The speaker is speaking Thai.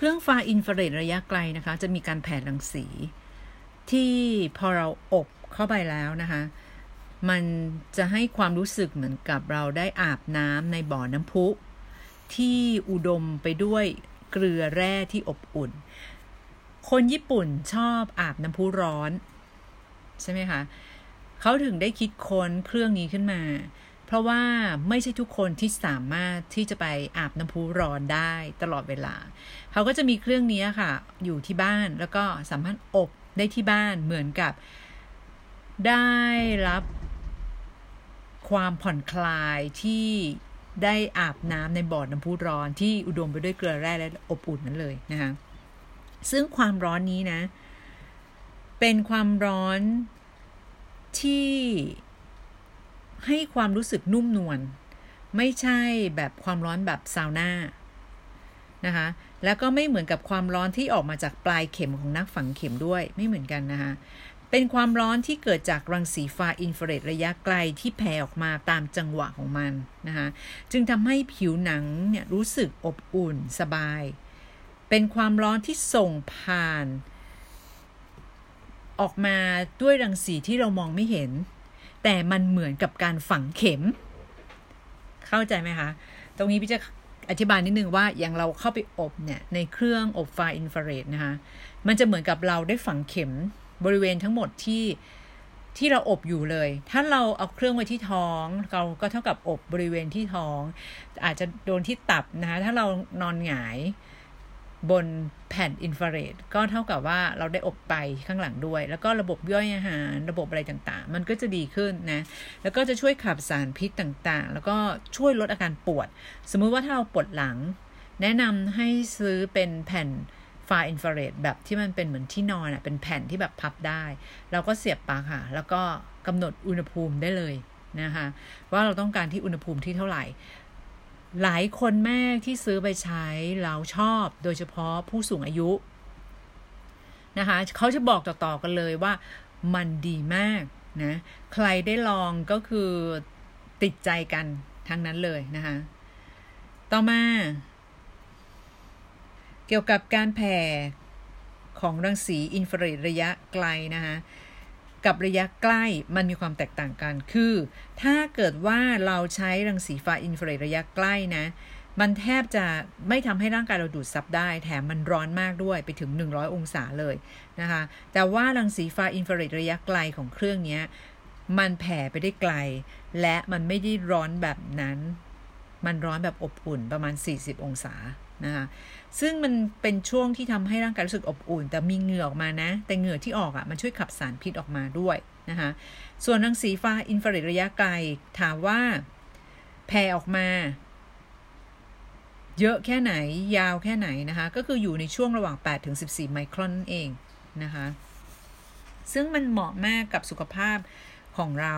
เครื่องฟ้าอินฟราเรดระยะไกลนะคะ จะมีการแผ่รังสี ที่พอเราอบเข้าไปแล้วนะคะ มันจะให้ความรู้สึกเหมือนกับเราได้อาบน้ำในบ่อน้ำพุ ที่อุดมไปด้วยเกลือแร่ที่อบอุ่น คนญี่ปุ่นชอบอาบน้ำพุร้อน ใช่ไหมคะเขาถึงได้คิดค้นเครื่องนี้ขึ้นมา เพราะว่าไม่ใช่ทุกคนที่สามารถที่จะไปอาบน้ำพุร้อนได้ตลอดเวลา เขาก็จะมีเครื่องนี้ค่ะ อยู่ที่บ้านแล้วก็สามารถอบได้ที่บ้านเหมือนกับได้รับความผ่อนคลายที่ได้อาบน้ำในบ่อน้ำพุร้อนที่อุดมไปด้วยเกลือแร่และอบอุ่นนั้นเลยนะคะซึ่งความร้อนนี้นะ เป็นความร้อนที่ ให้ความรู้สึกนุ่มนวลไม่ใช่แบบความร้อนแบบซาวน่านะคะแล้วก็ไม่เหมือนกับความร้อนที่ออกมาจากปลายเข็มของนักฝังเข็มด้วยไม่เหมือนกันนะคะเป็นความร้อนที่เกิดจากรังสีฟ้าอินฟราเรดระยะไกลที่แผ่ออกมาตามจังหวะของมันนะคะจึงทำให้ผิวหนังเนี่ยรู้สึกอบอุ่นสบาย เป็นความร้อนที่ส่งผ่าน ออกมาด้วยรังสีที่เรามองไม่เห็น แต่มันเหมือนกับการฝังเข็ม เข้าใจไหมคะ ตรงนี้พี่จะอธิบายนิดนึงว่าอย่างเราเข้าไปอบเนี่ยในเครื่องอบไฟอินฟราเรดนะคะ มันจะเหมือนกับเราได้ฝังเข็มบริเวณทั้งหมดที่ที่เราอบอยู่เลย ถ้าเราเอาเครื่องไว้ที่ท้อง เราก็เท่ากับอบบริเวณที่ท้อง อาจจะโดนที่ตับนะคะ ถ้าเรานอนหงาย บนแผ่นอินฟราเรดก็เท่ากับว่าเราได้อบไปข้างหลังด้วย แล้วก็ระบบย่อยอาหาร ระบบอะไรต่างๆ มันก็จะดีขึ้นนะ แล้วก็จะช่วยขับสารพิษต่างๆ แล้วก็ช่วยลดอาการปวด สมมุติว่าถ้าเราปวดหลัง แนะนำให้ซื้อเป็นแผ่นไฟอินฟราเรดแบบที่มันเป็นเหมือนที่นอนอะเป็นแผ่นที่แบบพับได้ เราก็เสียบปลั๊กค่ะ แล้วก็กำหนดอุณหภูมิได้เลยนะคะว่าเราต้องการที่อุณหภูมิที่เท่าไหร่ หลายคนแม่ที่ซื้อไปใช้เราชอบโดยเฉพาะผู้สูงอายุนะคะเขาจะบอกต่อๆกันเลยว่ามันดีมากนะใครได้ลองก็คือติดใจกันทั้งนั้นเลยนะคะต่อมา เกี่ยวกับการแผ่ของรังสีอินฟราเรดระยะไกลนะคะ กับระยะใกล้มันมีความแตกต่างกัน คือ ถ้าเกิดว่าเราใช้รังสีฟ้าอินฟราเรดระยะใกล้นะ มันแทบจะไม่ทำให้ร่างกายเราดูดซับได้ แถมมันร้อนมากด้วยไปถึง 100 องศาเลยนะคะ แต่ว่ารังสีฟ้าอินฟราเรดระยะไกลของเครื่องนี้มันแผ่ไปได้ไกล และมันไม่ได้ร้อนแบบนั้น มันร้อนแบบอบอุ่นประมาณ 40 องศา นะคะซึ่งมันเป็นช่วงที่ทำให้ร่างกายรู้สึกอบอุ่น แต่มีเหงื่อออกมานะ แต่เหงื่อที่ออกอะ่ะมันช่วยขับสารพิษออกมาด้วยนะคะส่วนรังสีฟ้าอินฟราเรดระยะไกลถามว่าแผ่ออกมา เยอะแค่ไหนยาวแค่ไหนนะคะ ก็คืออยู่ในช่วงระหว่าง 8 ถึง 14 ไมครอนนั่นเองนะคะ ซึ่งมันเหมาะมากกับสุขภาพของเรา